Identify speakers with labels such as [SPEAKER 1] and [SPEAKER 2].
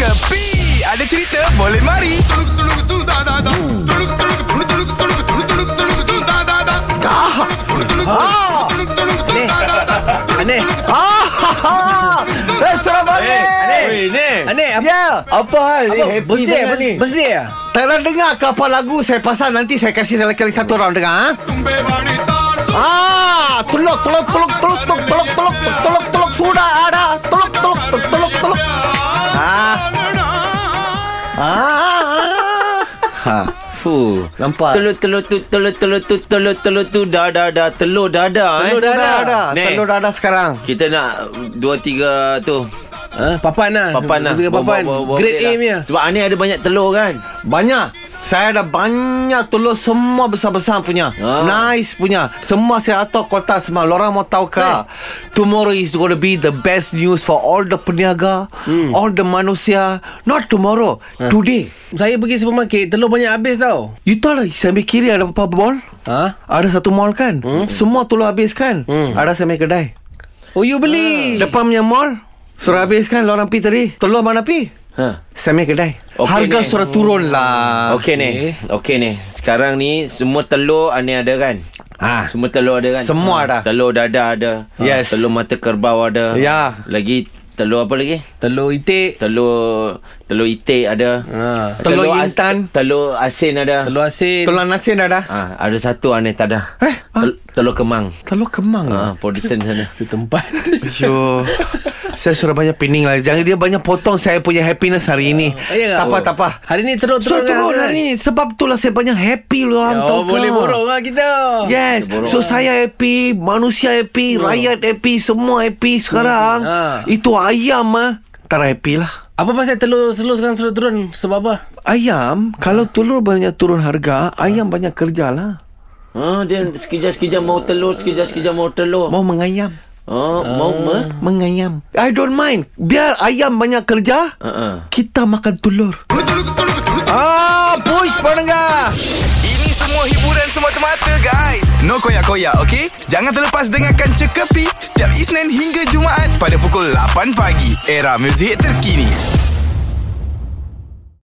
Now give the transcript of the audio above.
[SPEAKER 1] Kepi Ada cerita boleh mari
[SPEAKER 2] Aneh
[SPEAKER 3] Ah, selamat
[SPEAKER 2] Aneh
[SPEAKER 4] ni.
[SPEAKER 2] Aneh apa,
[SPEAKER 3] Ya,
[SPEAKER 4] Apa hal ni?
[SPEAKER 2] apa
[SPEAKER 4] Happy
[SPEAKER 2] Birthday
[SPEAKER 4] sangat
[SPEAKER 2] birthday,
[SPEAKER 4] ni.
[SPEAKER 2] birthday ya
[SPEAKER 3] tak nak dengar ke apa lagu saya pasal nanti saya kasih sekali satu orang dengar. Ha? Ah, tolok, tolok, tolok, tolok, tolok, tolok, Ha.
[SPEAKER 4] Fuh.
[SPEAKER 3] Nampak?
[SPEAKER 4] Telur telur tu telur telur tu telur telur tu dah dah dah telur dah dah.
[SPEAKER 2] Telur
[SPEAKER 3] Dah
[SPEAKER 2] dah
[SPEAKER 3] ada.
[SPEAKER 4] Ni.
[SPEAKER 3] Telur dah ada sekarang.
[SPEAKER 4] Kita nak dua tiga tu
[SPEAKER 2] ha, Papan lah
[SPEAKER 4] papan lah.
[SPEAKER 2] Tiga papan Grade A punya
[SPEAKER 4] Sebab Ani ada banyak telur kan.
[SPEAKER 3] Banyak. Saya ada banyak telur semua besar-besar punya.
[SPEAKER 4] Ah.
[SPEAKER 3] Nice punya. Semua saya atur kotak semua. Lorang mau tahu ke? Tomorrow is going to be the best news for all the peniaga, all the manusia. Not tomorrow, today.
[SPEAKER 2] Saya pergi supermarket Telur banyak habis tau
[SPEAKER 3] You tahu lah, saya ambil kiri ada apa mall?
[SPEAKER 2] Ha?
[SPEAKER 3] Ada satu mall kan? Semua telur habis kan?
[SPEAKER 2] Hmm.
[SPEAKER 3] Ada saya ambil kedai.
[SPEAKER 2] Oh you beli
[SPEAKER 3] Depan punya mall, suruh habis kan? Lorang pi tadi. Telur mana pi?
[SPEAKER 4] Ha.
[SPEAKER 3] Saya ambil kedai.
[SPEAKER 4] Okey
[SPEAKER 3] Harga
[SPEAKER 4] ni.
[SPEAKER 3] sudah turun lah.
[SPEAKER 4] Okey ni. Okey ni. Sekarang ni semua telur Ani ada kan?
[SPEAKER 3] Ah.
[SPEAKER 4] Semua telur ada kan?
[SPEAKER 3] Semua ada.
[SPEAKER 4] Telur dada ada.
[SPEAKER 3] Yes.
[SPEAKER 4] Telur mata kerbau ada.
[SPEAKER 3] Ya.
[SPEAKER 4] Lagi telur apa lagi?
[SPEAKER 2] Telur itik
[SPEAKER 4] Telur telur itik ada.
[SPEAKER 2] ha.
[SPEAKER 3] Telur
[SPEAKER 4] as-
[SPEAKER 3] intan.
[SPEAKER 4] telur asin ada.
[SPEAKER 2] Telur asin
[SPEAKER 3] Telur nasi ada?
[SPEAKER 4] Ah, ada satu aneh tak ada.
[SPEAKER 3] Eh.
[SPEAKER 4] Tel- telur kemang.
[SPEAKER 3] Telur kemang
[SPEAKER 4] Ah, produsen sana.
[SPEAKER 2] Itu tempat
[SPEAKER 3] Yo, saya sudah banyak pening lah. Jangan dia banyak potong saya punya happiness hari ini.
[SPEAKER 2] Ya ke?
[SPEAKER 3] tak apa, tak apa.
[SPEAKER 2] Hari ni teruk
[SPEAKER 3] Sudah
[SPEAKER 2] teruk
[SPEAKER 3] hari ini. Sebab itulah saya banyak happy lu orang
[SPEAKER 2] Oh boleh borong lah kita
[SPEAKER 3] Yes, so saya happy, manusia happy, rakyat happy, semua happy sekarang.
[SPEAKER 2] Ah.
[SPEAKER 3] Itu ayam ah, tak happy lah.
[SPEAKER 2] Apa pasal telur Telur sekarang sudah turun Sebab apa
[SPEAKER 3] Ayam, kalau telur banyak turun harga, ayam banyak kerja lah.
[SPEAKER 4] Ah, dia sekejap-sekejap mau telur, sekejap-sekejap mau telur.
[SPEAKER 3] Mau mengayam.
[SPEAKER 4] Oh, mau me?
[SPEAKER 3] Mengayam. I don't mind. Biar ayam banyak kerja,
[SPEAKER 4] ah.
[SPEAKER 3] kita makan telur. Ah, push pendengar.
[SPEAKER 1] Ini semua hiburan semata-mata guys No koyak-koyak ok Jangan terlepas dengarkan Cekapi Setiap Isnin hingga Jumaat Pada pukul 8 pagi Era muzik terkini